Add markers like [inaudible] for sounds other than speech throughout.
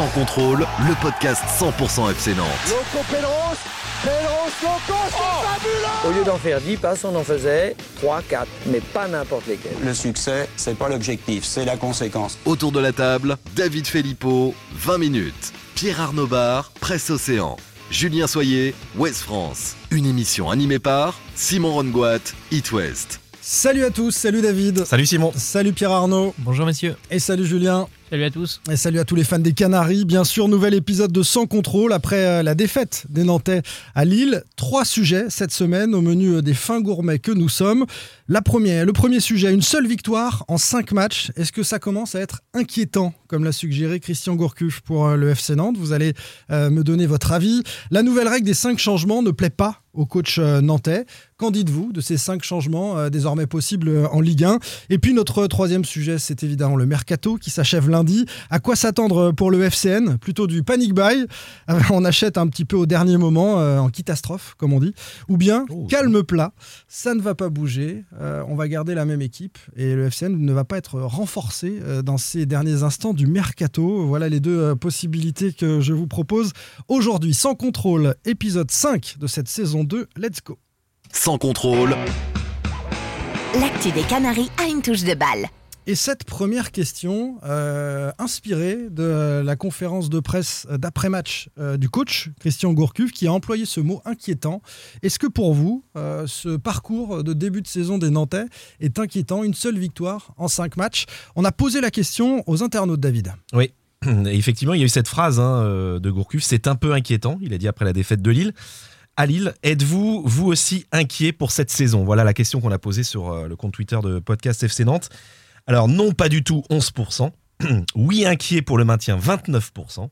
Sans contrôle, le podcast 100% FC Nantes. Loco Loco, Au lieu d'en faire 10 passes, on en faisait 3, 4, mais pas n'importe lesquels. Le succès, c'est pas l'objectif, c'est la conséquence. Autour de la table, David Filippo, 20 minutes. Pierre Arnaud Bar, Presse Océan. Julien Soyer, Ouest France. Une émission animée par Simon Rongoat, It West. Salut à tous, salut David. Salut Simon. Salut Pierre Arnaud. Bonjour messieurs. Et salut Julien. Salut à tous. Et salut à tous les fans des Canaries. Bien sûr, nouvel épisode de Sans contrôle après euh, la défaite des Nantais à Lille. Trois sujets cette semaine au menu euh, des fins gourmets que nous sommes. La première, le premier sujet, une seule victoire en cinq matchs. Est-ce que ça commence à être inquiétant, comme l'a suggéré Christian Gourcuff pour euh, le FC Nantes? Vous allez me donner votre avis. La nouvelle règle des cinq changements ne plaît pas au coach nantais. Qu'en dites-vous de ces cinq changements désormais possibles en Ligue 1 Et puis notre troisième sujet, c'est évidemment le mercato qui s'achève lundi. À quoi s'attendre pour le FCN Plutôt du panic buy. On achète un petit peu au dernier moment, en catastrophe, comme on dit. Ou bien oh, calme plat. Ça ne va pas bouger. on va garder la même équipe et le FCN ne va pas être renforcé dans ces derniers instants du mercato. Voilà les deux possibilités que je vous propose aujourd'hui. Sans contrôle, épisode 5 de cette saison 2. Let's go. Sans contrôle. L'actu des Canaries a une touche de balle. Et cette première question, euh, inspirée de la conférence de presse d'après-match euh, du coach Christian Gourcuff, qui a employé ce mot inquiétant. Est-ce que pour vous, euh, ce parcours de début de saison des Nantais est inquiétant? Une seule victoire en cinq matchs? On a posé la question aux internautes, David. Oui. [clears throat] Effectivement, il y a eu cette phrase hein, de Gourcuff, c'est un peu inquiétant, il a dit après la défaite de Lille à Lille. Êtes-vous, vous aussi, inquiet pour cette saison? Voilà la question qu'on a posée sur le compte Twitter de Podcast FC Nantes. Alors non, pas du tout 11%. [clears throat] oui, inquiet pour le maintien 29%.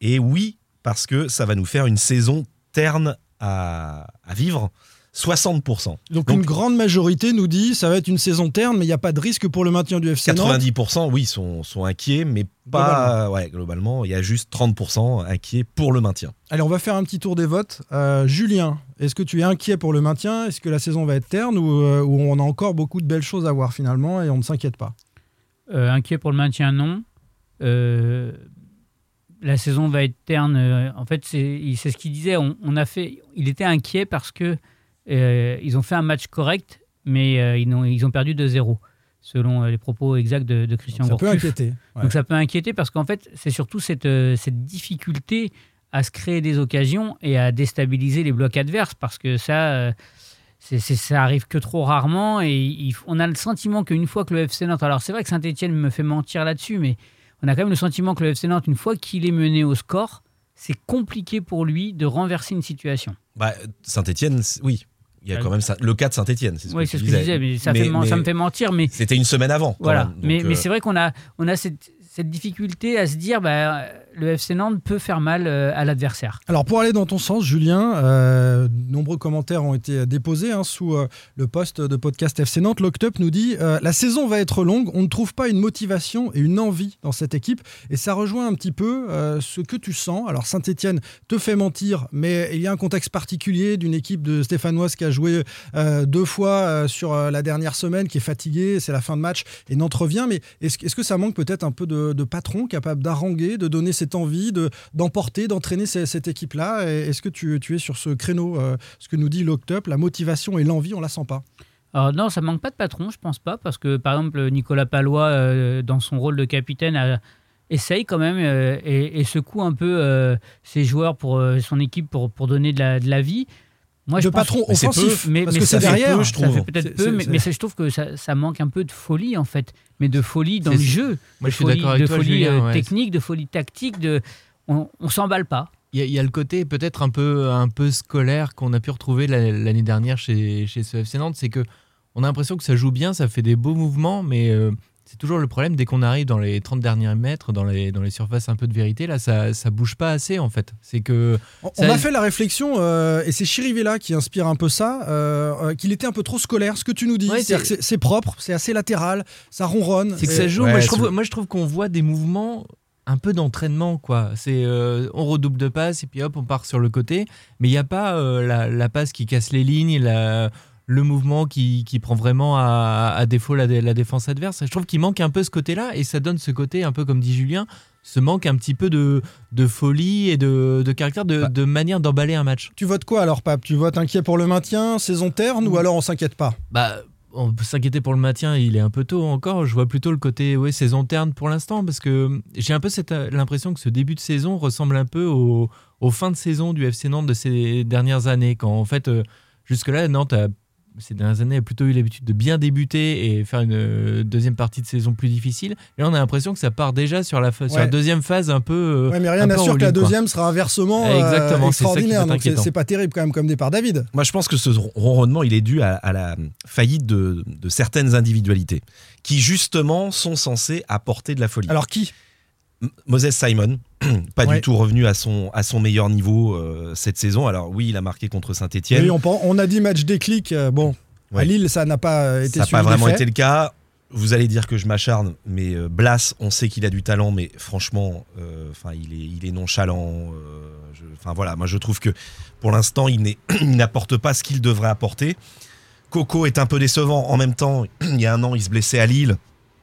Et oui, parce que ça va nous faire une saison terne à, vivre. 60%. Donc, une grande majorité nous dit ça va être une saison terne, mais il n'y a pas de risque pour le maintien du FC 90% oui sont, sont inquiets, mais pas globalement. Ouais, globalement. Il y a juste 30% inquiets pour le maintien. Allez, on va faire un petit tour des votes. Euh, Julien, est-ce que tu es inquiet pour le maintien? Est-ce que la saison va être terne ou, euh, on a encore beaucoup de belles choses à voir finalement et on ne s'inquiète pas? Euh, Inquiet pour le maintien, non. Euh, la saison va être terne. En fait, c'est ce qu'il disait. On, a fait, il était inquiet parce que ils ont fait un match correct, mais ils, ont, ils ont perdu de 0 selon les propos exacts de, Christian Ça peut inquiéter. Donc ça peut inquiéter parce qu'en fait, c'est surtout cette, cette difficulté à se créer des occasions et à déstabiliser les blocs adverses parce que ça, euh, c'est, ça arrive que trop rarement et on a le sentiment qu'une fois que le FC Nantes, alors c'est vrai que Saint-Etienne me fait mentir là-dessus, mais on a quand même le sentiment que le FC Nantes, une fois qu'il est mené au score, c'est compliqué pour lui de renverser une situation. Bah, Saint-Etienne, oui, il y a quand même le cas de Saint-Etienne. C'est ce oui, c'est ce que je disais, mais ça, me fait mentir. Mais c'était une semaine avant. Voilà. mais, mais euh, c'est vrai qu'on a, on a cette, cette difficulté à se dire bah, le FC Nantes peut faire mal euh, à l'adversaire. Alors pour aller dans ton sens, Julien, euh, nombreux commentaires ont été déposés hein, sous euh, le poste de podcast FC Nantes. Locked nous dit la saison va être longue, on ne trouve pas une motivation et une envie dans cette équipe, et ça rejoint un petit peu ce que tu sens. Alors Saint-Étienne te fait mentir, mais il y a un contexte particulier d'une équipe de Stéphanoise qui a joué deux fois sur la dernière semaine, qui est fatiguée, c'est la fin de match et Nantes. Mais est-ce que ça manque peut-être un peu de de, patron capable d'haranguer, de donner cette envie, de, d'emporter, d'entraîner cette, équipe-là Est-ce que tu, es sur ce créneau euh, Ce que nous dit Locked la motivation et l'envie, on la sent pas? Alors non, ça manque pas de patron, je pense pas, parce que par exemple Nicolas Palois, euh, dans son rôle de capitaine, essaye quand même euh, et, secoue un peu ses joueurs pour son équipe pour, pour donner de la, de la vie. Moi, de patron offensif, mais, parce que c'est derrière, je trouve. peut-être peu, mais, je trouve que ça, ça, manque un peu de folie en fait, mais de folie dans le jeu, Moi, de folie, de folie euh, technique, de folie tactique, de on, on s'emballe pas. Il y, a, le côté peut-être un peu, un peu scolaire qu'on a pu retrouver l'année dernière chez, chez ce FC Nantes, c'est que on a l'impression que ça joue bien, ça fait des beaux mouvements, mais euh, c'est toujours le problème dès qu'on arrive dans les 30 derniers mètres, dans les, dans les surfaces un peu de vérité, là, ça, ça bouge pas assez en fait. C'est que. On, a fait la réflexion, euh, et c'est Chirivella qui inspire un peu ça, euh, euh, qu'il était un peu trop scolaire, ce que tu nous dis. c'est propre, c'est assez latéral, ça ronronne. C'est que ça joue. moi, je trouve, moi, je trouve qu'on voit des mouvements un peu d'entraînement quoi c'est on redouble de passe et puis hop on part sur le côté mais il n'y a pas la, la, passe qui casse les lignes la, le mouvement qui, prend vraiment à, défaut la, défense adverse. Je trouve qu'il manque un peu ce côté-là et ça donne ce côté, un peu comme dit Julien, ce manque un petit peu de, de folie et de, de caractère, de, Bah. de manière d'emballer un match. Tu votes quoi alors, Pape? Tu votes inquiet pour le maintien, saison terne, ou alors on s'inquiète pas? Bah, on peut s'inquiéter pour le maintien, il est un peu tôt encore. Je vois plutôt le côté ouais, saison terne pour l'instant, parce que j'ai un peu euh, l'impression que ce début de saison ressemble un peu au, aux fins de saison du FC Nantes de ces dernières années, quand en fait, euh, jusque-là, Nantes a ces dernières années a plutôt eu l'habitude de bien débuter et faire une euh, deuxième partie de saison plus difficile. Et là, on a l'impression que ça part déjà sur la, sur deuxième phase un peu. euh, Ouais, mais rien n'assure que la quoi. deuxième sera inversement euh, Exactement, c'est ça qui extraordinaire. Donc c'est pas terrible quand même comme départ, David. Moi, je pense que ce ronronnement, il est dû à, à la faillite de, de certaines individualités qui, justement, sont censées apporter de la folie. Alors qui? Moses Simon, [clears throat] pas Ouais. du tout revenu à son, à son meilleur niveau euh, cette saison. Alors, oui, il a marqué contre Saint-Etienne. Oui, on, a dit match déclic. euh, bon, à. Lille, ça n'a pas euh, été Ça n'a pas vraiment été le cas. Vous allez dire que je m'acharne, mais Blas, on sait qu'il a du talent, mais franchement, euh, il, est, il est nonchalant. Enfin voilà, moi je trouve que pour l'instant, [clears throat] il n'apporte pas ce qu'il devrait apporter. Coco est un peu décevant. En même temps, [clears throat] il y a un an, il se blessait à Lille.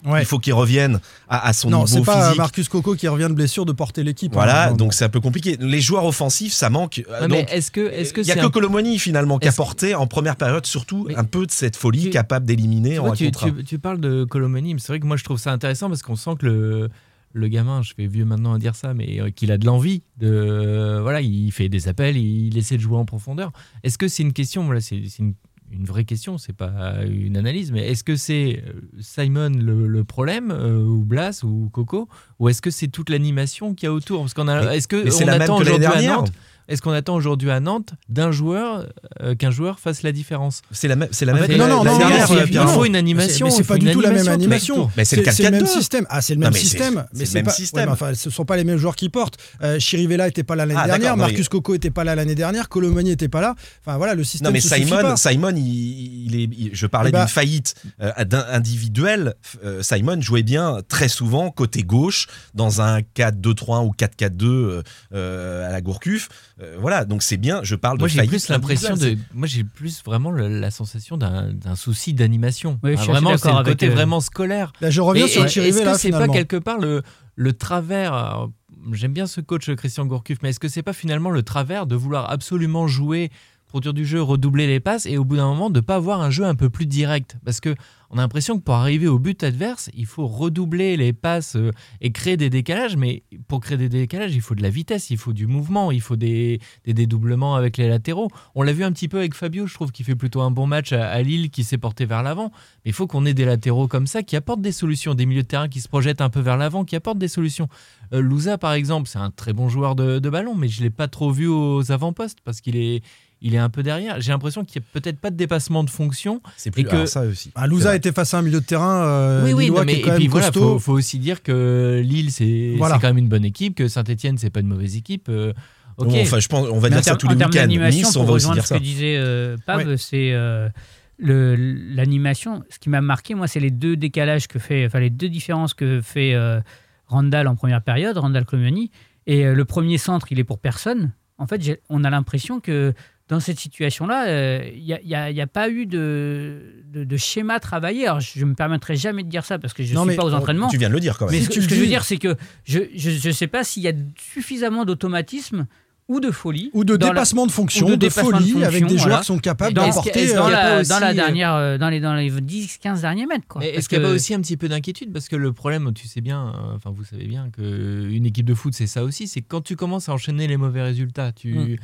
Ouais. Il faut qu'il revienne à, à son Non, niveau c'est pas physique. Marcus Coco qui revient de blessure de porter l'équipe. Voilà, hein. donc c'est un peu compliqué. Les joueurs offensifs, ça manque. Donc, mais est-ce que, est-ce que il y a que un- Colomoni finalement qui Est-ce- apportait en première période surtout un peu de cette folie Tu- capable d'éliminer Tu, en tu, tu- tu parles de Colomani, mais c'est vrai que moi je trouve ça intéressant parce qu'on sent que le, le gamin, je fais vieux maintenant à dire ça, mais euh, qu'il a de l'envie. De, euh, voilà, il fait des appels, il essaie de jouer en profondeur. Est-ce que c'est une question Voilà, c'est une, une vraie question, c'est pas une analyse, mais est-ce que c'est euh, Simon le, le problème euh, ou Blas ou Coco, ou est-ce que c'est toute l'animation qu'il y a autour? Parce qu'on a, Mais- est-ce que on la même attend aujourd'hui à. Nantes Est-ce qu'on attend aujourd'hui à Nantes d'un joueur euh, qu'un joueur fasse la différence C'est la même, c'est la même. non, non, non, c'est- il faut une animation. C'est pas du tout la même animation. c'est le même 4-4-2. système. Ah, c'est le même mais c'est- système. c'est Mais le même pas. enfin, ce sont pas les mêmes joueurs qui portent. Euh, Chirivella était pas là l'année Ah, dernière. Marcus Coco était pas là l'année dernière. Colomani était pas là. Enfin voilà, le système. Non mais Simon. Simon, il, est, je parlais Eh ben- d'une faillite euh, individuelle. Simon jouait bien très souvent côté gauche dans un 4-2-3 ou 4-4-2 euh, euh, à la Gourcuff. Euh, voilà, donc c'est bien. Je parle Moi de j'ai faillite. plus l'impression de, moi j'ai plus vraiment le- la sensation d'un souci d'animation. Oui, Ah, vraiment, c'est le côté euh, vraiment scolaire. Là, je reviens Et- sur Chirivella Est-ce que c'est pas quelque part le, le travers J'aime bien ce coach Christian Gourcuff, mais est-ce que c'est pas finalement le travers de vouloir absolument jouer, produire du jeu, redoubler les passes et au bout d'un moment de pas avoir un jeu un peu plus direct Parce que on a l'impression que pour arriver au but adverse, il faut redoubler les passes euh, et créer des décalages, mais pour créer des décalages, il faut de la vitesse, il faut du mouvement, il faut des, des dédoublements avec les latéraux. On l'a vu un petit peu avec Fabio, je trouve qu'il fait plutôt un bon match à, à Lille, qui s'est porté vers l'avant. Mais il faut qu'on ait des latéraux comme ça qui apportent des solutions, des milieux de terrain qui se projettent un peu vers l'avant, qui apportent des solutions. Euh, Louza, par exemple, c'est un très bon joueur de, de ballon, mais je ne l'ai pas trop vu aux avant-postes parce qu'il est, il est un peu derrière. J'ai l'impression qu'il n'y a peut-être pas de dépassement de fonction. C'est plus et que- ça aussi. Ah, Louza était face à un milieu de terrain. euh, oui, oui, non, mais qui est quand et même puis voilà, costaud. faut, faut aussi dire que Lille, c'est Voilà. c'est quand même une bonne équipe, que Saint-Etienne, c'est pas une mauvaise équipe. euh. Bon, enfin, je pense, on va Mais dire ça tous les en termes week-ends. d'animation, Nice, on pour va aussi rejoindre dire ce ça. que disait euh, Pav, c'est euh, le- l'animation. Ce qui m'a marqué, moi, c'est les deux décalages que fait, enfin les deux différences que fait euh, Randall en première période, Randall Clomioni. Et euh, le premier centre, il est pour personne. En fait, on a l'impression que dans cette situation-là, euh, il n'y a, il y a- il y a pas eu de, de, de schéma travaillé. Alors, je ne me permettrai jamais de dire ça parce que je ne suis mais pas aux on- entraînements. Tu viens de le dire quand même. Mais Si [laughs] ce, que je veux dire, c'est que je ne sais pas s'il y a suffisamment d'automatisme ou de folie. Ou de la- dépassement de fonction, de de, folie, fonction, avec des voilà. joueurs qui sont capables Dans- est-ce euh, dans, la, aussi, dernière, euh, dans les, dans les 10-15 derniers mètres. Quoi. Mais Parce est-ce qu'il n'y a pas aussi un petit peu d'inquiétude Parce que le problème, tu sais bien, euh, enfin vous savez bien qu'une équipe de foot, c'est ça aussi, c'est quand tu commences à enchaîner les mauvais résultats, tu, Mm.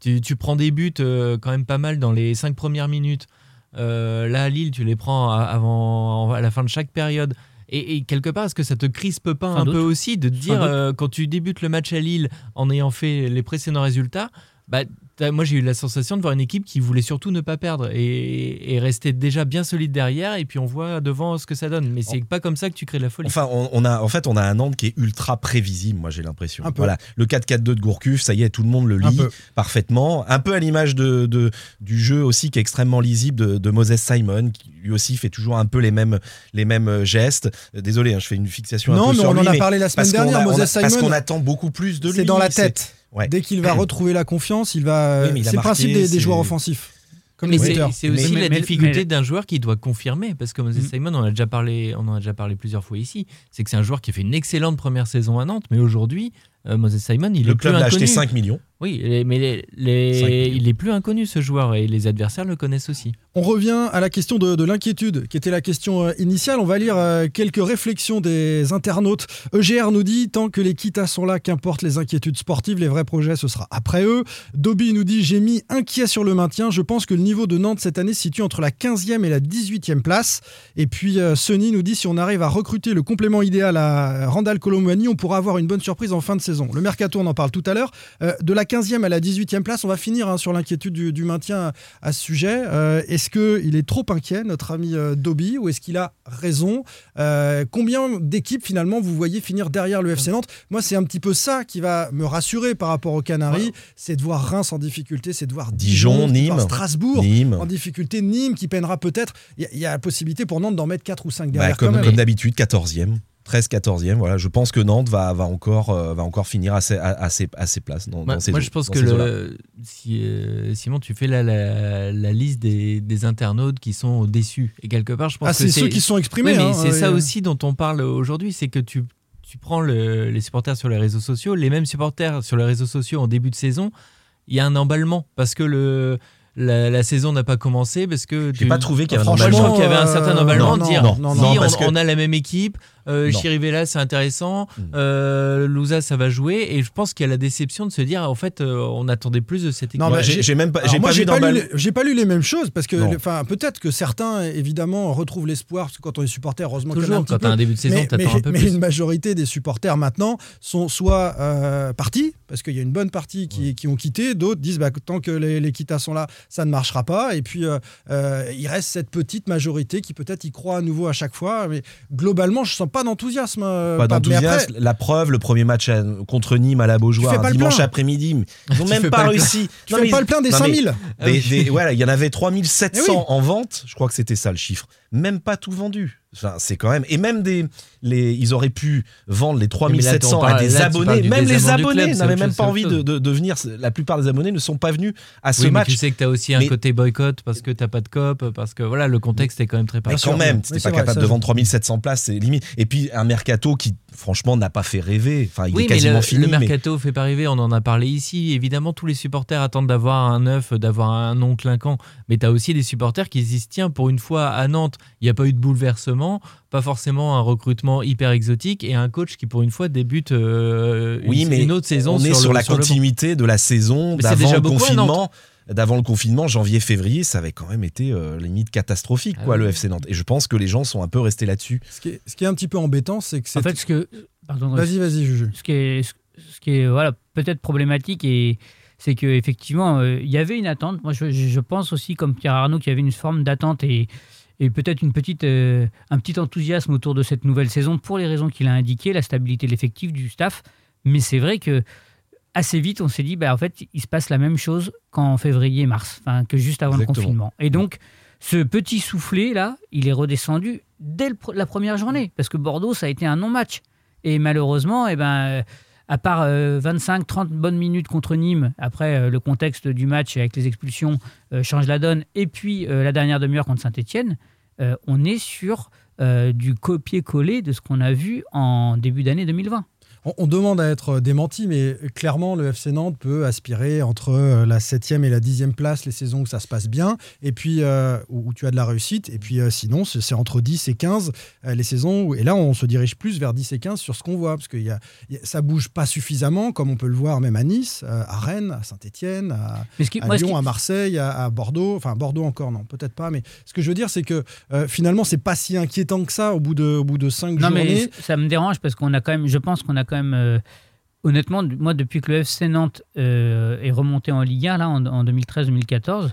Tu, tu prends des buts euh, quand même pas mal dans les cinq premières minutes. Euh, là, à Lille, tu les prends à- avant, à la fin de chaque période. Et, et quelque part, est-ce que ça te crispe pas un peu aussi de te dire, euh, quand tu débutes le match à Lille en ayant fait les précédents résultats, bah, moi j'ai eu la sensation de voir une équipe qui voulait surtout ne pas perdre et, et rester déjà bien solide derrière et puis on voit devant ce que ça donne. Mais c'est pas comme ça que tu crées de la folie. Enfin, on, on a, en fait, on a un Nantes qui est ultra prévisible, moi j'ai l'impression. Un. Voilà, le 4-4-2 de Gourcuff, ça y est, tout le monde le Un lit parfaitement. Un peu à l'image de, de- du jeu aussi qui est extrêmement lisible de, de Moses Simon, qui lui aussi fait toujours un peu les mêmes, les mêmes gestes. Euh, Désolé, hein, je fais une fixation un Non, peu mais sur on lui, en a parlé la semaine dernière. a- on a- Moses Parce qu'on Simon, attend beaucoup plus de lui. c'est dans la tête. Ouais. Dès qu'il va [clears throat] retrouver la confiance, il va. Oui, c'est le principe des, joueurs offensifs. comme Mais c'est aussi Mais- la mais- difficulté mais- d'un joueur qui doit confirmer, parce que Moses Mm. Simon, on, a déjà parlé, on en a déjà parlé plusieurs fois ici, c'est que c'est un joueur qui a fait une excellente première saison à Nantes, mais aujourd'hui, euh, Moses Simon, il Le est club plus l'a acheté inconnu. 5 millions. Oui, les- mais les- les- 5 millions. il est plus inconnu ce joueur et les adversaires le connaissent aussi. On revient à la question de, de l'inquiétude, qui était la question euh, initiale. On va lire euh, quelques réflexions des internautes. EGR nous dit tant que les Kitas sont là, qu'importe les inquiétudes sportives, les vrais projets, ce sera après eux. Dobby nous dit j'ai mis inquiet sur le maintien. Je pense que le niveau de Nantes cette année se situe entre la 15e et la 18e place. Et puis euh, Sonny nous dit si on arrive à recruter le complément idéal à Randall Colomwani, on pourra avoir une bonne surprise en fin de saison. Le mercato, on en parle tout à l'heure. De la 15e à la 18e place, on va finir hein, sur l'inquiétude du, du maintien à ce sujet. Euh, est-ce qu'il est trop inquiet, notre ami euh, Dobby, ou est-ce qu'il a raison? Euh, Combien d'équipes finalement vous voyez finir derrière le FC Nantes? Moi, c'est un petit peu ça qui va me rassurer par rapport aux Canaries, c'est de voir Reims en difficulté, c'est de voir Dijon, Nîmes. Strasbourg Nîmes. en difficulté, Nîmes qui peinera peut-être. Il y, a- il y a la possibilité pour Nantes d'en mettre 4 ou 5 Bah, derrière. comme quand même. comme d'habitude, 14e. 13 14e, voilà, je pense que Nantes va, va, encore, euh, va encore finir à ses, à, à ses, à ses places dans, Moi, dans ces moi, je pense que le, si, euh, Simon, tu fais la, la liste des, des internautes qui sont déçus. Et quelque part, je pense Ah, que c'est ceux qui sont exprimés. Oui, hein, c'est euh, ça aussi dont on parle aujourd'hui, c'est que tu, tu prends le- les supporters sur les réseaux sociaux, les mêmes supporters sur les réseaux sociaux en début de saison, il y a un emballement parce que le, la, la saison n'a pas commencé, parce que J'ai tu- pas trouvé qu'il y avait un Bah, je emballement. trouve qu'il y avait un certain euh, emballement non, de dire non, si non, on, que- on a la même équipe, euh. Chirivella c'est intéressant, Mm. euh, Louza ça va jouer, et je pense qu'il y a la déception de se dire en fait euh, on attendait plus de cette équipe. Non, bah, j'ai même pas, j'ai moi, pas j'ai vu pas, lu les- j'ai pas lu les mêmes choses parce que, enfin, peut-être que certains, évidemment, retrouvent l'espoir parce que quand on est supporter, heureusement en a un Toujours quand t'as un début de saison, mais, t'attends mais- un peu mais plus. une majorité des supporters maintenant sont soit euh, partis, parce qu'il y a une bonne partie qui, qui ont quitté, d'autres disent bah, tant que les, les quitas sont là, ça ne marchera pas. Et puis euh, euh, il reste cette petite majorité qui peut-être y croit à nouveau à chaque fois. Mais globalement, je sens pas d'enthousiasme. euh, Pas après, d'enthousiasme. La preuve, le premier match à- contre Nîmes à la Beaujoire, pas le dimanche après-midi, ils [laughs] n'ont même pas, réussi. tu fais pas le plein des non, mais 5000. des- des- voilà, il y en avait 3700 Eh oui. en vente, je crois que c'était ça le chiffre. Même pas tout vendu. Enfin, c'est quand même. Et même des, les, ils auraient pu vendre les Mais là, 3700 on à des là, tu abonnés. Même les abonnés n'avaient même pas envie de, de- de venir. La plupart des abonnés ne sont pas venus à ce Oui, mais match. tu sais que tu as aussi un Mais- côté boycott parce que t'as pas de cop, parce que voilà, le contexte est quand même très Mais particulier. sûr, quand même, c'était c'est pas vrai, capable ça, de vendre 3700 places, c'est limite. Et puis un mercato qui, franchement, n'a pas fait rêver. Enfin, il Oui, est mais quasiment le, fini. le mais- mercato fait pas rêver, on en a parlé ici. Évidemment, tous les supporters attendent d'avoir un neuf, d'avoir un nom clinquant. Mais tu as aussi des supporters qui se disent tiens, pour une fois à Nantes, il n'y a pas eu de bouleversement, pas forcément un recrutement hyper exotique et un coach qui, pour une fois, débute euh, Oui, une, mais une autre saison. on est sur, la sur continuité de la saison Mais c'est d'avant déjà le confinement. D'avant le confinement, janvier-février, ça avait quand même été euh, limite catastrophique, Ah quoi, oui. le FC Nantes. Et je pense que les gens sont un peu restés là-dessus. Ce qui, est, ce qui est un petit peu embêtant, c'est que c'est. En fait, ce que. Vas-y, vas-y, Juju. ce qui est, ce qui est voilà, peut-être problématique, et c'est qu'effectivement, il y avait une attente. Moi, je, je pense aussi, comme Pierre Arnaud, qu'il y avait une forme d'attente et, et peut-être une petite, euh, un petit enthousiasme autour de cette nouvelle saison pour les raisons qu'il a indiquées, la stabilité de l'effectif, du staff. Mais c'est vrai que assez vite, on s'est dit, bah, en fait, il se passe la même chose qu'en février et mars, enfin, que juste avant Exactement. le confinement. Et donc, ce petit soufflet là, il est redescendu dès le la première journée, parce que Bordeaux, ça a été un non-match. Et malheureusement, eh ben, euh, à part 25-30 bonnes minutes contre Nîmes, après euh, le contexte du match avec les expulsions euh, change la donne, et puis euh, la dernière demi-heure contre Saint-Etienne, on est sur euh, du copier-coller de ce qu'on a vu en début d'année 2020. On, on demande à être démenti, mais clairement, le FC Nantes peut aspirer entre euh, la 7e et la 10e place les saisons où ça se passe bien, et puis euh, où, tu as de la réussite. Et puis euh, sinon, c'est entre 10 et 15 euh, les saisons. Où, et là, on se dirige plus vers 10 et 15 sur ce qu'on voit, parce que y a, y a- ça bouge pas suffisamment, comme on peut le voir même à Nice, à Rennes, à Saint-Etienne, à, qui, moi, Lyon, qui- à Marseille, à, à Bordeaux. Enfin, Bordeaux encore, non, peut-être pas. Mais ce que je veux dire, c'est que finalement, c'est pas si inquiétant que ça au bout de, au bout de 5 Non, journées. mais ça me dérange parce qu'on a quand même, je pense qu'on a quand même, euh, honnêtement, moi, depuis que le FC Nantes euh, est remonté en Ligue 1, là, en, en 2013-2014,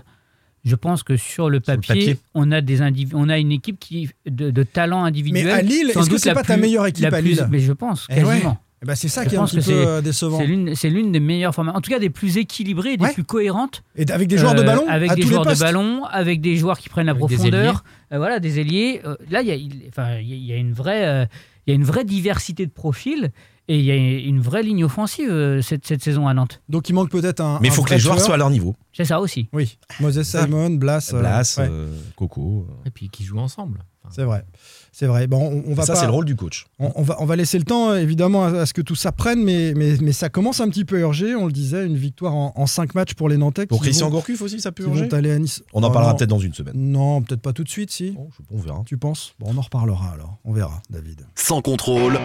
je pense que sur le Sur le papier, on, a des on a une équipe qui, de, de talent individuel. Mais à Lille, sans est-ce que doute c'est pas ta meilleure équipe la à plus- Lille? Mais je pense, Eh ouais. quasiment. Eh ben, c'est ça Je qui est un petit peu euh, décevant. C'est l'une, des meilleures formations, en tout cas des plus équilibrées, des Ouais. plus cohérentes. Et avec des joueurs de Euh, ballon avec à des tous joueurs les de ballon, avec des joueurs qui prennent la Avec des profondeur, Euh, voilà, des ailiers. Euh, là, il y a, enfin, y a- il y a une vraie, euh, il y a une vraie diversité de profils et il y a une vraie ligne offensive euh, cette, cette saison à Nantes. Donc il manque peut-être un. Mais il faut que les joueurs soient à leur niveau. C'est ça aussi. Oui, Moses Simon, Blas. euh, Blas, ouais, euh, Coco. Et puis qui jouent ensemble. C'est vrai. C'est vrai. Bon, on, on va ça, pas- c'est le rôle du coach. On, on va, on va laisser le temps, euh, évidemment, à, à ce que tout ça prenne, mais, mais, mais ça commence un petit peu à urger. On le disait, une victoire en, en cinq matchs pour les Nantais. Pour Christian vont- Gourcuff aussi, ça peut urger aller à Nice. On en Oh, parlera non. peut-être dans une semaine. Non, peut-être pas tout de suite, si. Bon, je- on verra. Tu penses? Bon, on en reparlera alors. On verra, David. Sans contrôle,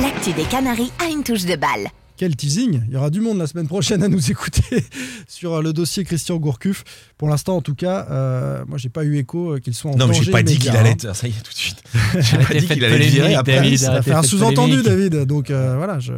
L'actu des Canaries a une touche de balle. Quel teasing Il y aura du monde la semaine prochaine à nous [laughs] écouter sur euh, le dossier Christian Gourcuff. Pour l'instant, en tout cas, euh, moi, j'ai pas eu écho euh, qu'il soit en Non, mais j'ai pas dit qu'il allait hein. être. Ça y est, tout de suite. [laughs] J'ai pas dit qu'il allait être viré polémique, après. David. Ça fait un sous-entendu. David. Donc euh, voilà, je.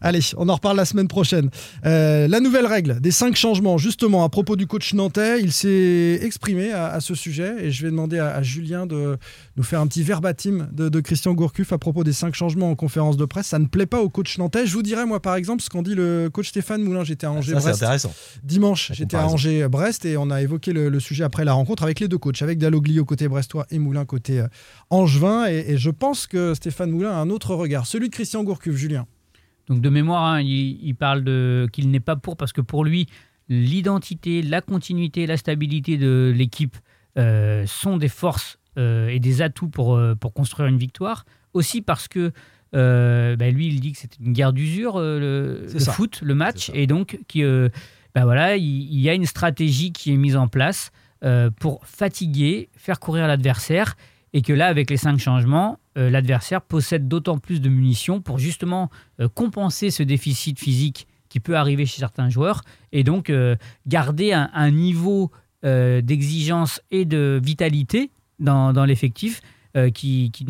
Allez, on en reparle la semaine prochaine. Euh, la nouvelle règle des cinq changements, justement, à propos du coach nantais, il s'est exprimé à, à ce sujet et je vais demander à, à Julien de nous faire un petit verbatim de, de Christian Gourcuff à propos des cinq changements en conférence de presse. Ça ne plaît pas au coach nantais. Je vous dirais, moi, par exemple, ce qu'en dit le coach Stéphane Moulin. J'étais à Angers-Brest dimanche. J'étais à. Angers-Brest et on a évoqué le, le sujet après la rencontre avec les deux coachs, avec Dalloglio côté brestois et Moulin côté euh, angevin. Et, et je pense que Stéphane Moulin a un autre regard, celui de Christian Gourcuff, Julien. Donc de mémoire, hein, il, il parle de qu'il n'est pas pour parce que pour lui, l'identité, la continuité, la stabilité de l'équipe euh, sont des forces euh, et des atouts pour, euh, pour construire une victoire. Aussi parce que euh, bah, lui, il dit que c'est une guerre d'usure, le, foot, le match, et donc qui, bah, voilà, il, il y a une stratégie qui est mise en place pour fatiguer, faire courir l'adversaire, et que là, avec les cinq changements, euh, l'adversaire possède d'autant plus de munitions pour justement euh, compenser ce déficit physique qui peut arriver chez certains joueurs et donc euh, garder un, niveau d'exigence et de vitalité dans, l'effectif qui, qui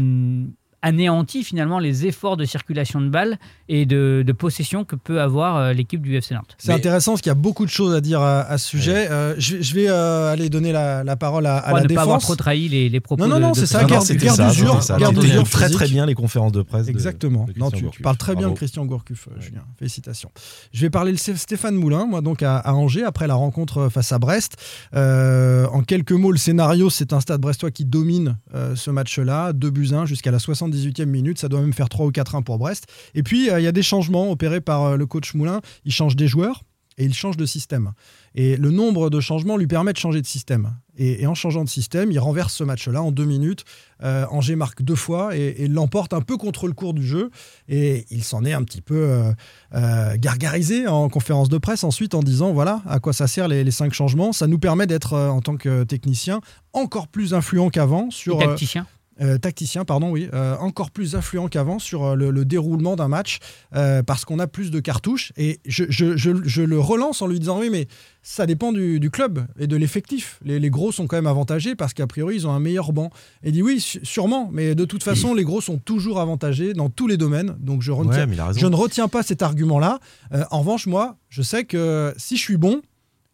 anéantit finalement les efforts de circulation de balles et de, de possession que peut avoir euh, l'équipe du FC Nantes. C'est Mais- intéressant parce qu'il y a beaucoup de choses à dire à, à ce sujet. Euh, je, vais- je vais euh, aller donner la, la parole à, à Pour la ne pas avoir défense. trop trahi les, les propos Non, non, de- non, de c'est ça, ça, d'usure, Tu d'usure très très bien les conférences de presse. de- Exactement. de non, Christian tu, Gourcuff. parles très bien de Bravo. Christian Gourcuff, euh, Ouais. Julien. Félicitations. Je vais parler de Sté- Stéphane Moulin, moi, donc à, à Angers, après la rencontre face à Brest. Euh, en quelques mots, le scénario, c'est un stade brestois qui domine euh, ce match-là. 2 buts 1 jusqu'à la 78e minute. Ça doit même faire 3 ou 4-1 pour Brest. Et puis, euh, il y a des changements opérés par euh, le coach Moulin. Il change des joueurs et il change de système. Et le nombre de changements lui permet de changer de système. Et, et en changeant de système, il renverse ce match-là en deux minutes. Euh, Angers marque deux fois et, et l'emporte un peu contre le cours du jeu. Et il s'en est un petit peu euh, euh, gargarisé en conférence de presse ensuite en disant voilà à quoi ça sert les, les cinq changements. Ça nous permet d'être, en tant que technicien, encore plus influent qu'avant Et sur. tacticien. Euh, tacticien, pardon, oui, euh, encore plus influent qu'avant sur euh, le, le déroulement d'un match euh, parce qu'on a plus de cartouches. Et je, je- je- je le relance en lui disant oui, mais ça dépend du, du club et de l'effectif. Les, les gros sont quand même avantagés parce qu'a priori, ils ont un meilleur banc. Et il dit oui, sûrement, mais de toute façon, les gros sont toujours avantagés dans tous les domaines. Donc je, retiens- Ouais, ne retiens pas cet argument-là. En revanche, moi, je sais que si je suis bon,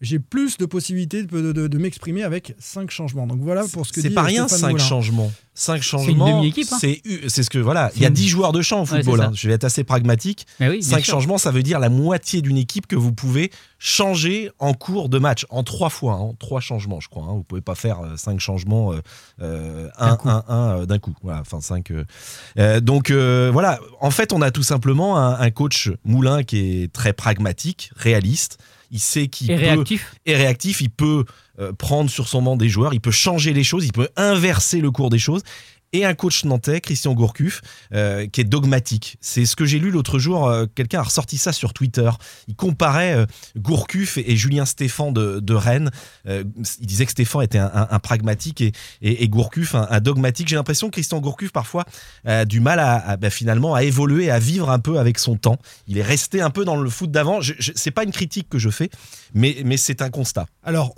j'ai plus de possibilités de, de- de m'exprimer avec cinq changements. Donc voilà pour ce que C'est pas euh, rien, Stéphane 5 Moulin. changements. 5 une changements. demi-équipe, hein. C'est c'est ce que voilà. Il y a C'est une- 10 joueurs de champ au Ouais, football. ça. hein. Je vais être assez pragmatique. Mais oui, bien 5 sûr. changements, ça veut dire la moitié d'une équipe que vous pouvez changer en cours de match. En trois fois, en trois changements, je crois. Hein. Vous pouvez pas faire 5 changements, euh, euh, D'un coup. un, un, euh, d'un coup. Voilà, enfin 5. donc euh, voilà, en fait, on a tout simplement un, un coach Moulin qui est très pragmatique, réaliste. Il sait qu'il Et peut réactif. est réactif, il peut euh, prendre sur son banc des joueurs, il peut changer les choses, il peut inverser le cours des choses. Et un coach nantais, Christian Gourcuff, euh, qui est dogmatique. C'est ce que j'ai lu l'autre jour, euh, quelqu'un a ressorti ça sur Twitter. Il comparait euh, Gourcuff et, Julien Stéphan de, Rennes. Euh, il disait que Stéphan était un, pragmatique et, et, Gourcuff un, dogmatique. J'ai l'impression que Christian Gourcuff, parfois, a du mal à, bah, finalement à évoluer, à vivre un peu avec son temps. Il est resté un peu dans le foot d'avant. Je, je, c'est pas une critique que je fais, mais, c'est un constat. Alors,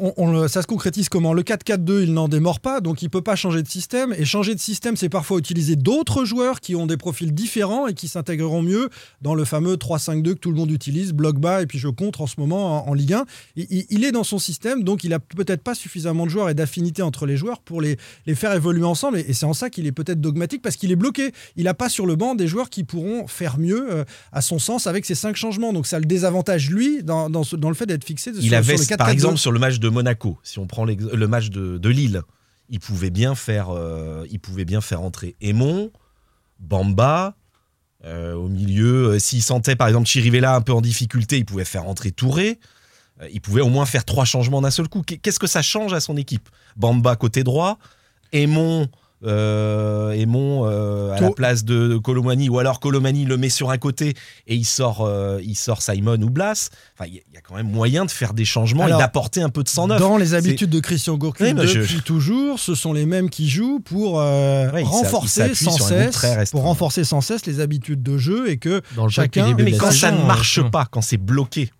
ça se concrétise comment? Le 4-4-2, il n'en démord pas, donc il peut pas changer de système. Et changer de système, c'est parfois utiliser d'autres joueurs qui ont des profils différents et qui s'intégreront mieux dans le fameux 3-5-2 que tout le monde utilise, bloc bas, et puis je contre en ce moment en, en Ligue 1. Il, il- il est dans son système, donc il a peut-être pas suffisamment de joueurs et d'affinité entre les joueurs pour les, les faire évoluer ensemble. Et, et c'est en ça qu'il est peut-être dogmatique, parce qu'il est bloqué. Il n'a pas sur le banc des joueurs qui pourront faire mieux, euh, à son sens, avec ces cinq changements. Donc ça le désavantage, lui, dans, dans ce- dans le fait d'être fixé Il sur, avait, sur le 4-4-2. par exemple, sur le match de Monaco, si on prend le match de, de Lille, il pouvait bien faire, euh, il entrer Aymon, Bamba. euh, au milieu, euh, s'il sentait par exemple Chirivella un peu en difficulté, il pouvait faire entrer Touré. Il pouvait au moins faire trois changements d'un seul coup. Qu'est- Qu'est-ce que ça change à son équipe? Bamba côté droit, Aymon, euh, Aymon euh, à la place de, de Colomani, ou alors Colomani le met sur un côté et il sort, euh, il sort Simon ou Blas. Enfin, il y, a- il y a quand même moyen de faire des changements Alors, et d'apporter un peu de sang neuf. Dans les habitudes de Christian Gourcuff Oui, mais je- depuis toujours, ce sont les mêmes qui jouent pour euh, renforcer sans cesse, pour renforcer sans cesse les habitudes de jeu et que Dans le Chacun- Mais quand ça ne marche pas, quand c'est bloqué,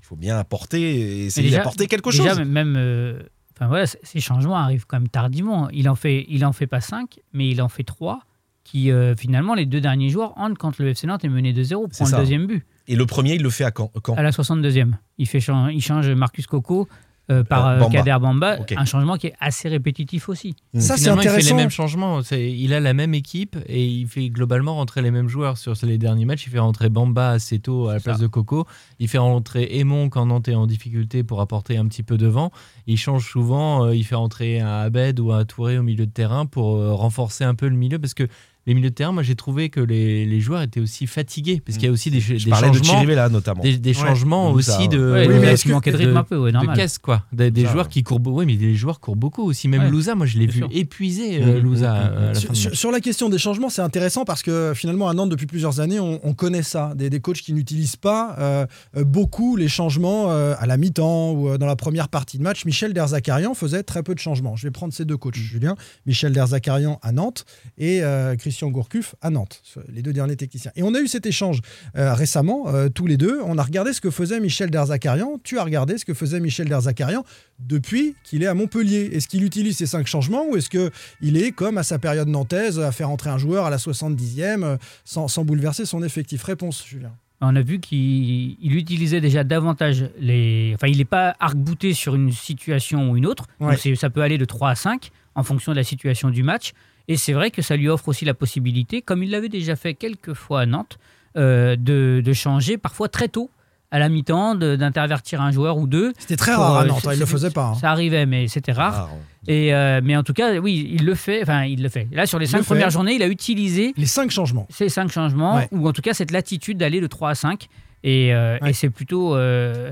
il faut bien apporter, essayer d'apporter quelque déjà, chose. même, euh, enfin voilà, c- ces changements arrivent quand même tardivement. Il en fait, il en fait pas 5, mais il en fait 3 qui euh, finalement les deux derniers joueurs entrent quand le FC Nantes est mené 2-0 C'est prend le deuxième but Et le premier, il le fait à quand, quand? À la 62e. Il fait il change Marcus Coco euh, par Euh, euh, Bamba. Kader Bamba, un changement qui est assez répétitif aussi. ça c'est Finalement, il fait les intéressant. mêmes changements. Il a la même équipe et il fait globalement rentrer les mêmes joueurs sur les derniers matchs. Il fait rentrer Bamba, Aceto à la place ça. de Coco. Il fait rentrer Aymon quand Nantes est en difficulté pour apporter un petit peu de vent. Il change souvent. il fait rentrer un Abed ou un Touré au milieu de terrain pour renforcer un peu le milieu parce que les milieux de terrain, moi j'ai trouvé que les, les joueurs étaient aussi fatigués parce qu'il y a aussi des, Je des parlais de changements. Chirivella notamment. Des, des Ouais. changements ça, aussi de, Ouais, Oui, mais est-ce que- de rythme de- un peu, ouais, de normal. caisse quoi. Des, des Ça, joueurs ouais. qui courent, beaucoup. oui, mais les joueurs courent beaucoup aussi. Même Ouais. Louza, moi je l'ai vu sûr. épuisé, euh, Mhm. Louza. Mhm. euh, Sur, de sur- match. sur la question des changements, c'est intéressant parce que finalement à Nantes depuis plusieurs années, on, on connaît ça, des, des coachs qui n'utilisent pas euh, euh, beaucoup les changements euh, à la mi-temps ou euh, dans la première partie de match. Michel Derzakarian faisait très peu de changements. Je vais prendre ces deux coachs, Julien. Michel Derzakarian à Nantes et euh, Christian Gourcuff à Nantes, les deux derniers techniciens. Et on a eu cet échange euh, récemment, euh, tous les deux. On a regardé ce que faisait Michel Derzakarian. Tu as regardé ce que faisait Michel Derzakarian depuis qu'il est à Montpellier. Est-ce qu'il utilise ces cinq changements ou est-ce qu'il est, comme à sa période nantaise, à faire entrer un joueur à la 70e euh, sans, sans bouleverser son effectif? Réponse, Julien. On a vu qu'il il utilisait déjà davantage les. Enfin, il n'est pas arc-bouté sur une situation ou une autre. Ouais. ça peut aller de 3 à 5 en fonction de la situation du match. Et c'est vrai que ça lui offre aussi la possibilité, comme il l'avait déjà fait quelques fois à Nantes, euh, de, de changer parfois très tôt à la mi-temps, de- d'intervertir un joueur ou deux. C'était très Pour, rare à euh, Nantes, hein, il le c'est- faisait pas. hein. Ça arrivait, mais c'était rare. Et, euh, mais en tout cas, oui, il le fait. Enfin, il le fait. Là, sur les cinq le fait. premières journées, il a utilisé Les cinq changements. ces cinq changements, Ouais. ou en tout cas cette latitude d'aller de 3 à 5. Et, euh, Ouais. et c'est plutôt. euh,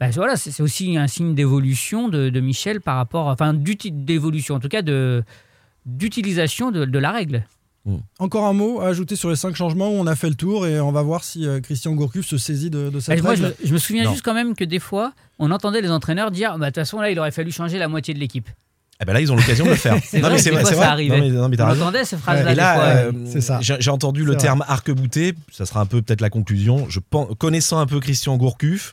bah, voilà, c'est aussi un signe d'évolution de, de Michel par rapport. Enfin, d'évolution, en tout cas, de d'utilisation de, de la règle. Encore un mot à ajouter sur les cinq changements où on a fait le tour et on va voir si euh, Christian Gourcuff se saisit de, de cette Et moi, je, règle. me- je me souviens Non. juste quand même que des fois, on entendait les entraîneurs dire bah, de toute façon, là, il aurait fallu changer la moitié de l'équipe. Eh ben là, ils ont l'occasion de le faire. [laughs] C'est vrai, fois, ça vrai. arrivait. Non, mais, non, mais On ces phrases-là euh, c'est ça. j'ai j'ai entendu le C'est terme arc-bouté. Ça sera un peu peut-être la conclusion. Je pense, connaissant un peu Christian Gourcuff,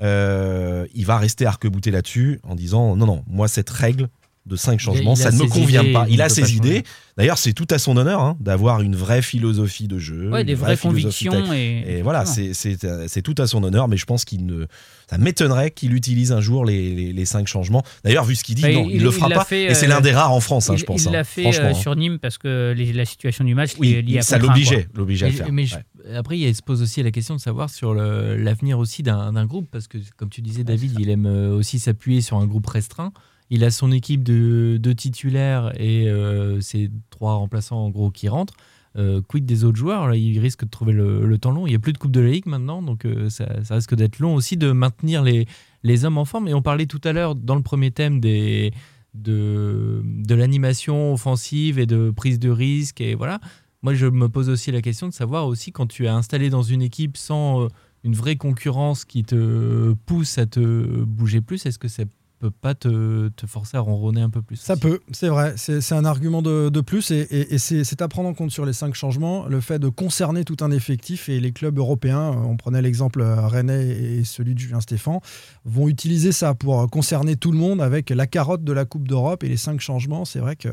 euh, il va rester arc-bouté là-dessus en disant non, non, moi cette règle de cinq changements, ça ne me convient idées, pas. il Il a ne ses idées. D'ailleurs, c'est tout à son honneur hein, d'avoir une vraie philosophie de jeu, Ouais, une des vraie vraies philosophie convictions. Et, Et voilà, c'est euh, tout à son honneur, mais je pense qu'il ne. Ça m'étonnerait qu'il utilise un jour les, les, les cinq changements. D'ailleurs, vu ce qu'il dit, Bah, non, il, il- le fera pas. fait, et c'est euh, l'un des rares en France, hein, il je pense. il hein. l'a fait Franchement, euh, sur Nîmes parce que les- la situation du match Oui, l'y a ça l'obligeait, l'obligeait à le Mais- faire. mais je- Ouais. après, il se pose aussi la question de savoir sur l'avenir aussi d'un d'un groupe, parce que comme tu disais, David, il aime euh, aussi s'appuyer sur un groupe restreint. Il a son équipe de, titulaires et euh, ses trois remplaçants en gros qui rentrent. Euh, quid des autres joueurs? Là, il risque de trouver le, temps long. Il n'y a plus de Coupe de la Ligue maintenant, donc euh, ça, risque d'être long aussi de maintenir les, les hommes en forme. Et on parlait tout à l'heure dans le premier thème des, de, de l'animation offensive et de prise de risque. Et voilà. Moi, je me pose aussi la question de savoir aussi quand tu es installé dans une équipe sans euh, une vraie concurrence qui te pousse à te bouger plus, est-ce que ça peut pas te, te forcer à ronronner un peu plus Ça aussi peut, c'est vrai. C'est un argument de, de plus et, et- et c'est à prendre en compte sur les cinq changements, le fait de concerner tout un effectif et les clubs européens, euh, on prenait l'exemple euh, Rennais et celui de Julien Stéphan, vont utiliser ça pour euh, concerner tout le monde avec la carotte de la Coupe d'Europe et les cinq changements. C'est vrai que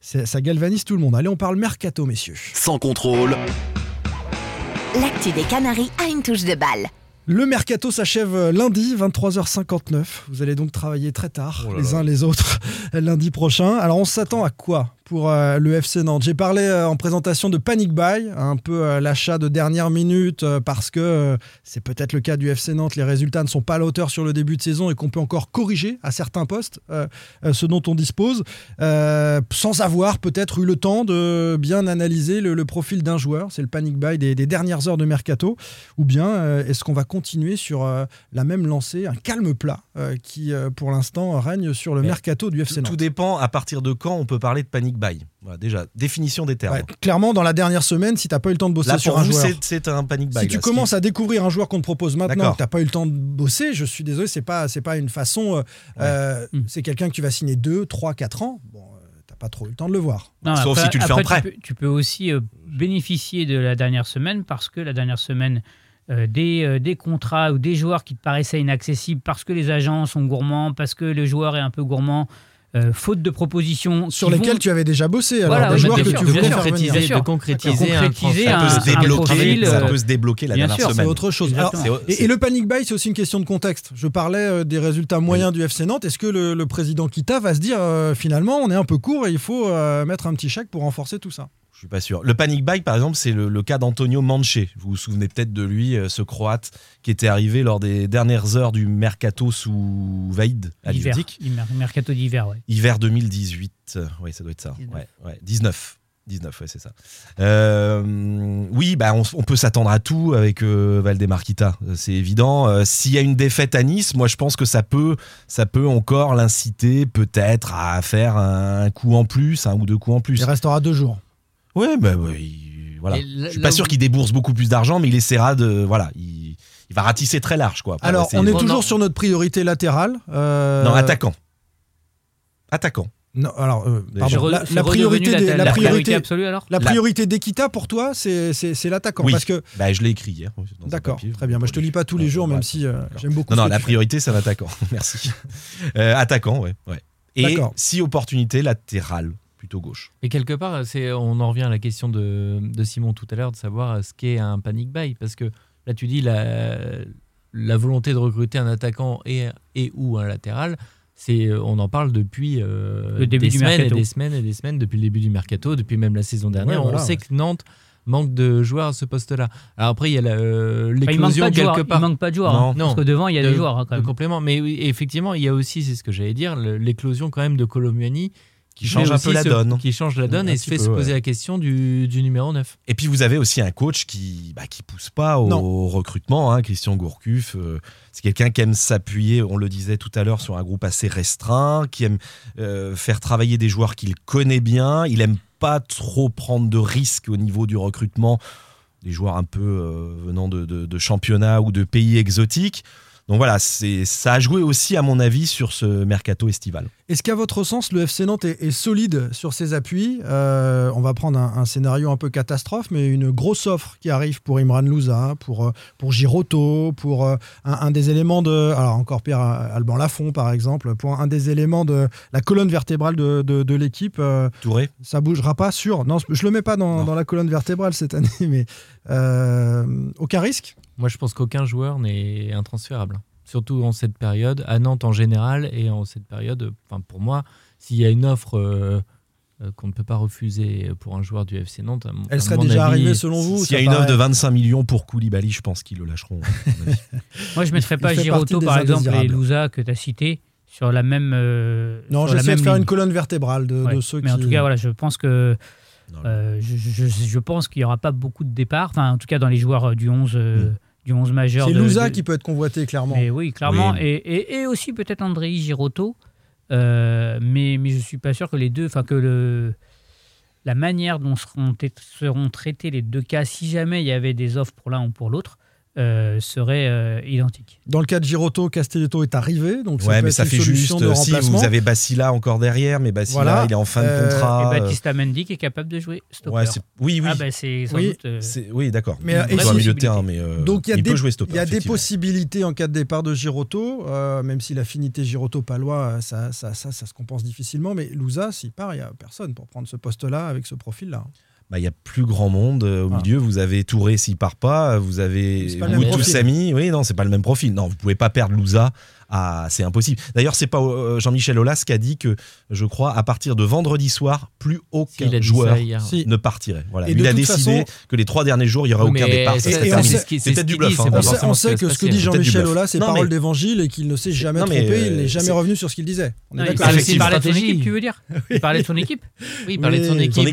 ça galvanise tout le monde. Allez, on parle mercato, messieurs. Sans contrôle, L'actu des Canaries a une touche de balle. Le mercato s'achève lundi, 23h59. Vous allez donc travailler très tard, Oh là les là. uns les autres, [laughs] lundi prochain. Alors, on s'attend à quoi? Pour euh, le FC Nantes. J'ai parlé euh, en présentation de panic buy, un peu euh, l'achat de dernière minute parce que c'est peut-être le cas du FC Nantes. Les résultats ne sont pas à la hauteur sur le début de saison et qu'on peut encore corriger à certains postes ce dont on dispose, sans avoir peut-être eu le temps de bien analyser le, le profil d'un joueur. C'est le panic buy des, des dernières heures de mercato. Ou bien est-ce qu'on va continuer sur la même lancée, un calme plat qui pour l'instant règne sur le Mais mercato du FC Nantes tout dépend à partir de quand on peut parler de panic buy. Voilà, déjà, définition des termes. Ouais, clairement, dans la dernière semaine, si tu n'as pas eu le temps de bosser Là, sur un vous, joueur, c'est- un panic buy. si tu là, commences qui- à découvrir un joueur qu'on te propose maintenant, que tu n'as pas eu le temps de bosser, je suis désolé, c'est pas, c'est pas une façon. euh, euh, Mm. C'est quelqu'un que tu vas signer 2, 3, 4 ans. Bon, euh, t'as pas trop eu le temps de le voir. Non, Sauf si tu le fais en après, prêt. Tu peux, tu peux aussi euh, bénéficier de la dernière semaine parce que la dernière semaine, euh, des, euh, des contrats ou des joueurs qui te paraissaient inaccessibles parce que les agents sont gourmands, parce que le joueur est un peu gourmand, euh, faute de propositions. Sur vont- tu avais déjà bossé. Alors, Voilà, des joueurs que sûr, tu venir. Bien concrétiser, de concrétiser un Concrétiser transfert. ça peut un- se un débloquer, profil, ça euh, peut se débloquer la bien dernière sûr, semaine. C'est autre chose. Alors, et, et le panic buy, c'est aussi une question de contexte. Je parlais euh, des résultats moyens du FC Nantes. Est-ce que le, le président Kita va se dire euh, finalement, on est un peu court et il faut euh, mettre un petit chèque pour renforcer tout ça? Suis pas sûr. Le panic buy, par exemple, c'est le, le cas d'Antonio Manche. Vous vous souvenez peut-être de lui, euh, ce Croate qui était arrivé lors des dernières heures du mercato sous Vaïd à Hiver, Liverdic. hiver, mercato d'hiver, ouais. Hiver 2018. Euh, Oui, ça doit être ça. 19. Ouais, ouais. 19. 19, ouais, c'est ça. Euh, oui, bah, on, peut s'attendre à tout avec euh, Valdemar Kita, euh, c'est évident. Euh, S'il y a une défaite à Nice, moi je pense que ça peut, ça peut encore l'inciter peut-être à faire un coup en plus, un ou deux coups en plus. Il restera deux jours. Ouais, bah, ouais, il- voilà. Je suis pas où- sûr qu'il débourse beaucoup plus d'argent, mais il essaiera de. Voilà, il, il va ratisser très large, quoi. Alors, on est de- toujours non. sur notre priorité latérale. euh, Non, attaquant. Attaquant. Non, alors, euh, pardon, la, priorité, la, des- la la priorité absolue alors la La- priorité d'Equita pour toi, c'est l'attaquant. Oui. Parce que Bah, je l'ai écrit hier. D'accord, très bien. Moi, je te lis pas tous les jours, même si euh, j'aime beaucoup. Non, non, la priorité, c'est un attaquant. [laughs] Merci. Euh, attaquant, ouais. ouais. Et D'accord. si opportunité, latérale, plutôt gauche. Et quelque part, c'est, on en revient à la question de, de Simon tout à l'heure, de savoir ce qu'est un panic buy. Parce que là, tu dis la, la volonté de recruter un attaquant et, et ou un latéral, c'est, on en parle depuis euh, Le début des du semaines mercato. et des semaines et des semaines, depuis le début du mercato, depuis même la saison dernière. Ouais, voilà, on sait ouais. que Nantes manque de joueurs à ce poste-là. Alors après, il y a la, euh, Enfin, il manque l'éclosion pas de joueurs. quelque Il part. manque pas de joueurs. Non. hein, parce que devant, il y a de- des joueurs hein, quand de complément. Mais oui, effectivement, il y a aussi, c'est ce que j'allais dire, l'éclosion quand même de Colomuani Qui change un peu la se- donne. Qui change la donne Un et se fait peu, se poser ouais. la question du, du numéro 9. Et puis vous avez aussi un coach qui bah, qui pousse pas au Non. recrutement, hein, Christian Gourcuff. euh, c'est quelqu'un qui aime s'appuyer, on le disait tout à l'heure, sur un groupe assez restreint, qui aime euh, faire travailler des joueurs qu'il connaît bien. Il aime pas trop prendre de risques au niveau du recrutement, des joueurs un peu euh, venant de, de, de championnats ou de pays exotiques. Donc voilà, c'est ça a joué aussi à mon avis sur ce mercato estival. Est-ce qu'à votre sens, le FC Nantes est, est solide sur ses appuis Euh, On va prendre un, un scénario un peu catastrophe, mais une grosse offre qui arrive pour Imran Louza, pour, euh, pour Giroto, pour euh, un, un des éléments de. Alors, encore Pierre Alban Lafont, par exemple, pour un des éléments de la colonne vertébrale de, de- de l'équipe. euh, Touré ça bougera pas sur. Non, je le mets pas dans, la colonne vertébrale cette année, [laughs] mais euh, aucun risque? Moi, je pense qu'aucun joueur n'est intransférable. Surtout en cette période, à Nantes en général, et en cette période, enfin pour moi, s'il y a une offre euh, euh, qu'on ne peut pas refuser pour un joueur du FC Nantes, à mon- Elle à serait mon déjà avis, arrivée selon vous S'il y a une offre de 25 millions pour Koulibaly, je pense qu'ils le lâcheront. [laughs] Moi, je ne mettrais pas Giroto, par exemple, et. Louza que tu as cité sur la même. euh, Non, j'essaie de faire ligne. une colonne vertébrale de, Ouais. de ceux Mais qui. en tout cas, voilà, je pense que. Euh, je, je- je pense qu'il n'y aura pas beaucoup de départs. Enfin, en tout cas, dans les joueurs euh, du 11, euh, Mm. Du 11 majeur. C'est Louza de- qui peut être convoité, clairement. Mais oui, clairement. Oui. Et, et- et aussi peut-être Andrei Giroto. Euh, mais, mais je suis pas sûr que les deux. Enfin, que le. La manière dont seront, seront traités les deux cas, si jamais il y avait des offres pour l'un ou pour l'autre, euh, serait euh, identique. Dans le cas de Giroto, Castelletto est arrivé, donc ça Ouais, peut mais être ça fait solution juste. de Si remplacement. vous avez Basila encore derrière, mais Basila, Voilà. il est en fin de Euh, contrat. et euh, Baptiste Mendy qui est capable de jouer stopper. ouais, oui, oui. Ah bah c'est sans Oui. doute. euh, oui, d'accord. Mais, euh, il joue un si- milieu de terrain, mais euh, Donc il y a il des, peut jouer stopper. il y a des possibilités en cas de départ de Giroto, euh, même si l'affinité Giroto-Palois, ça, ça, ça, ça se compense difficilement. Mais Louza, s'il part, il n'y a personne pour prendre ce poste-là avec ce profil-là. Bah, il y a plus grand monde euh, au Ah. milieu. Vous avez Touré s'il part pas. Vous avez profil. Samy. Oui, non, c'est pas le même profil. Non, vous pouvez pas perdre Louza Ah, c'est impossible. D'ailleurs, c'est pas euh, Jean-Michel Aulas qui a dit que, je crois, à partir de vendredi soir, plus aucun joueur. Si. ne partirait. Voilà. Et il a toute décidé façon- que les trois derniers jours, il y aurait aucun départ. C'est peut-être du bluff. dit, hein, c'est On sait, on que ce que dit Jean-Michel. Aulas, c'est parole d'évangile et qu'il ne s'est jamais Non, trompé, il euh, n'est jamais revenu sur ce qu'il disait. On est il parlait de son équipe, tu veux dire Il parlait de son équipe Oui, il parlait de son équipe.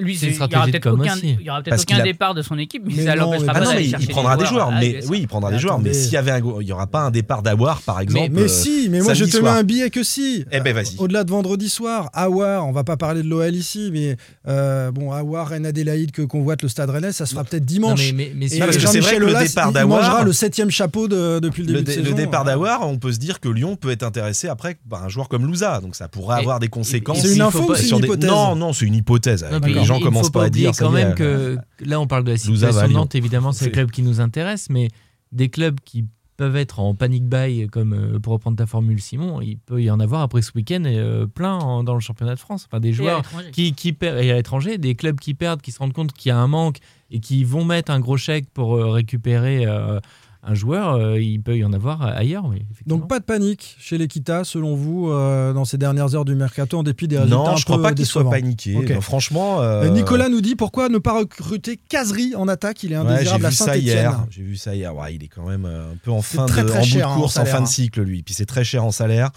Lui, C'est une il y aura stratégie de peut-être com aucun, aussi. il y aura peut-être Parce aucun qu'il a- départ de son équipe, mais, ça l'empêchera pas il, prendra des joueurs. Oui, il prendra des joueurs. Mais s'il y avait un, go- il y aura pas un départ d'Awar, par exemple. Mais euh, si, mais moi je te mets soir. un billet que si. Eh ben, vas-y. Au-delà de vendredi soir, Awar, on va pas parler de l'OL ici, mais euh, bon, Awar, Rennes Adélaïde que convoite le Stade Rennais, ça sera peut-être Non, dimanche. mais, mais, mais Et si- parce que c'est vrai que le départ d'Aouar- mangera le septième chapeau de- depuis le début Le, de saison. le départ d'Awar, on peut se dire que Lyon peut être intéressé après par un joueur comme Louza. Donc ça pourrait Et- avoir des conséquences. C'est une info sur une hypothèse Non, non, c'est une hypothèse. Non, les gens commencent pas à dire. quand même euh, que là on parle de la situation. Nantes évidemment c'est le club qui nous intéresse mais des clubs qui peuvent être en panic buy comme euh, pour reprendre ta formule Simon il peut y en avoir après ce week-end euh, plein en- dans le championnat de France. Enfin des joueurs qui, qui perdent et à l'étranger des clubs qui perdent qui se rendent compte qu'il y a un manque et qui vont mettre un gros chèque pour euh, récupérer euh, un joueur euh, il peut y en avoir ailleurs oui. Donc pas de panique chez l'Equita, selon vous, euh, dans ces dernières heures du mercato, en dépit des résultats Non, un je crois peu pas qu'il soit paniqué. Non, franchement. euh, Nicolas nous dit pourquoi ne pas recruter Casery en attaque? Il est ouais, indésirable à vu ça Saint-Etienne. J'ai vu ça hier. Ouais, il est quand même un peu en fin très, de, très en bout cher, de hein, en course, en fin de hein. cycle, lui. Puis c'est très cher en salaire.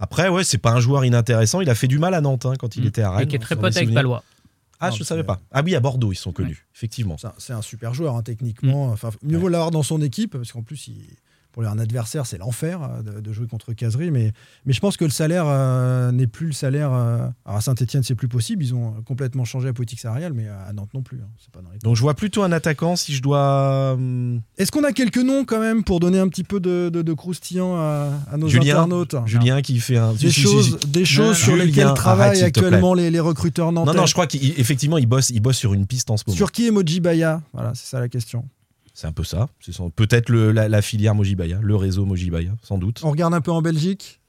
Après, ouais, c'est pas un joueur inintéressant. Il a fait du mal à Nantes hein, quand il Mm. était à Rennes. Et qui est très pote avec. Palois. Ah, Non, je savais c'est- pas. Ah oui, à Bordeaux, ils sont connus, effectivement. C'est un- C'est un super joueur, hein, techniquement. Enfin, mieux vaut l'avoir dans son équipe, parce qu'en plus, il- pour un adversaire, c'est l'enfer euh, de, de jouer contre Casery. Mais, mais je pense que le salaire euh, n'est plus le salaire. euh, alors à Saint-Etienne, c'est plus possible. Ils ont complètement changé la politique salariale, mais à Nantes non plus. hein. C'est pas dans les Donc je vois plutôt un attaquant si je dois. hum, Est-ce qu'on a quelques noms quand même pour donner un petit peu de, de- de croustillant à, à nos Julien, internautes? Julien qui fait un. Des si, si, si, choses, si. des choses sur Julien, lesquelles travaillent actuellement les, les recruteurs nantais. Non, non, je crois qu'effectivement, il bosse, il bosse sur une piste en ce moment. Sur qui est Mojibaya? Voilà, c'est ça la question. C'est un peu ça. C'est Peut-être la, la filière Mojibaya, le réseau Mojibaya, sans doute. On regarde un peu en Belgique.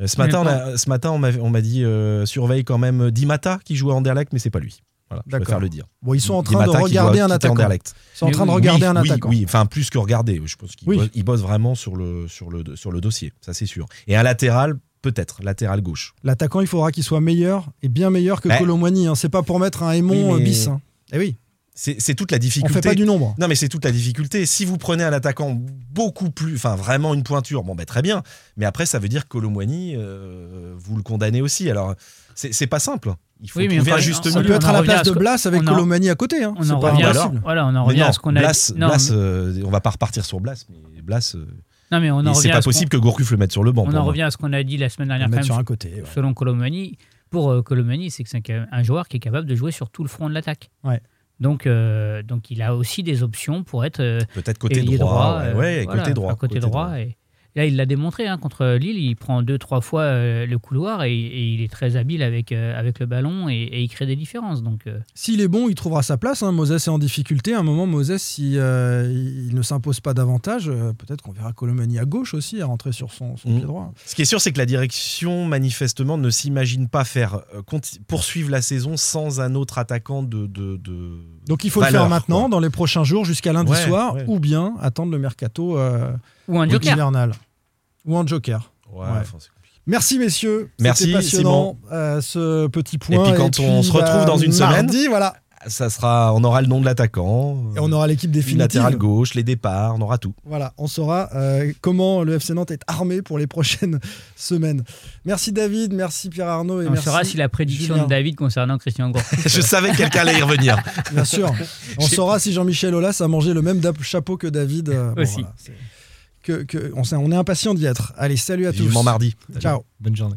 Euh, ce, matin, on a- ce matin, on m'a dit euh, surveille quand même Dimata qui joue à Anderlecht, mais c'est pas lui. Voilà, je préfère le dire. Bon, ils sont en train Dimata de regarder un attaquant. Anderlecht. Ils sont en train de regarder oui, un oui, attaquant. Oui, enfin plus que regarder. Je pense qu'il Oui. bosse, vraiment sur le, sur, le, sur le dossier, ça c'est sûr. Et un latéral, peut-être, latéral gauche. L'attaquant, il faudra qu'il soit meilleur et bien meilleur que. Colomwani. Hein. C'est pas pour mettre un Aimon mais- euh, bis. hein. Eh oui, C'est toute la on difficulté. fait pas du nombre. Non, mais c'est toute la difficulté. Si vous prenez un attaquant beaucoup plus, enfin vraiment une pointure, bon ben très bien. Mais après, ça veut dire que Colomwani, euh, vous le condamnez aussi. Alors, c'est pas simple. Il faut Oui, mais trouver un encore- juste on Ça Oui, peut milieu. être en à la place à de Blas avec on Colomani à côté. hein. On C'est en pas revient à voilà, on en revient non, à ce qu'on a Blas, dit. Non, Blas, mais- euh, on va pas repartir sur Blas, mais Blas, euh, non, mais on en c'est pas possible que Gourcuff le mette sur le banc. On en revient à ce qu'on a dit la semaine On dernière. quand mettre sur même, un côté. ouais. selon Colomani, pour euh, Colomani, c'est que c'est un, un joueur qui est capable de jouer sur tout le front de l'attaque. Ouais. Donc, euh, donc il a aussi des options pour être euh, Peut-être côté ailier droit. ouais, euh, ouais, voilà, côté droit. à côté, droit. Et là, il l'a démontré hein, contre Lille. Il prend deux, trois fois euh, le couloir et, et il est très habile avec, euh, avec le ballon et, et il crée des différences. Donc, euh, S'il est bon, il trouvera sa place. Hein. Moses est en difficulté. À un moment, Moses, si euh, il ne s'impose pas davantage, euh, peut-être qu'on verra Colomani à gauche aussi, à rentrer sur son, son Mm. pied droit. Ce qui est sûr, c'est que la direction, manifestement, ne s'imagine pas faire euh, poursuivre la saison sans un autre attaquant de. de, de- Donc il faut valeur, le faire maintenant, quoi. dans les prochains jours, jusqu'à lundi Ouais, soir, ouais. ou bien attendre le mercato euh, ou un joker. hivernal. Ou un joker. Ouais, Ouais. enfin, c'est compliqué. Merci messieurs. Merci, passionnant euh, ce petit point. Et puis, quand on se retrouve dans une semaine- mardi, voilà. Ça sera, on aura le nom de l'attaquant, Et on aura l'équipe le définitive. latéral gauche, les départs, on aura tout. Voilà, on saura euh, comment le FC Nantes est armé pour les prochaines [laughs] semaines. Merci David, merci Pierre Arnaud et On merci. saura si la prédiction Julien. de David concernant Christian Gourcuff. [laughs] Je savais que quelqu'un allait y revenir. [laughs] Bien sûr. On saura si Jean-Michel Aulas a mangé le même chapeau que David. euh, bon, Aussi. voilà, c'est- que, que- on, s'est- on est impatient d'y être. Allez, salut à tous. Vivement mardi. Ciao. bonne journée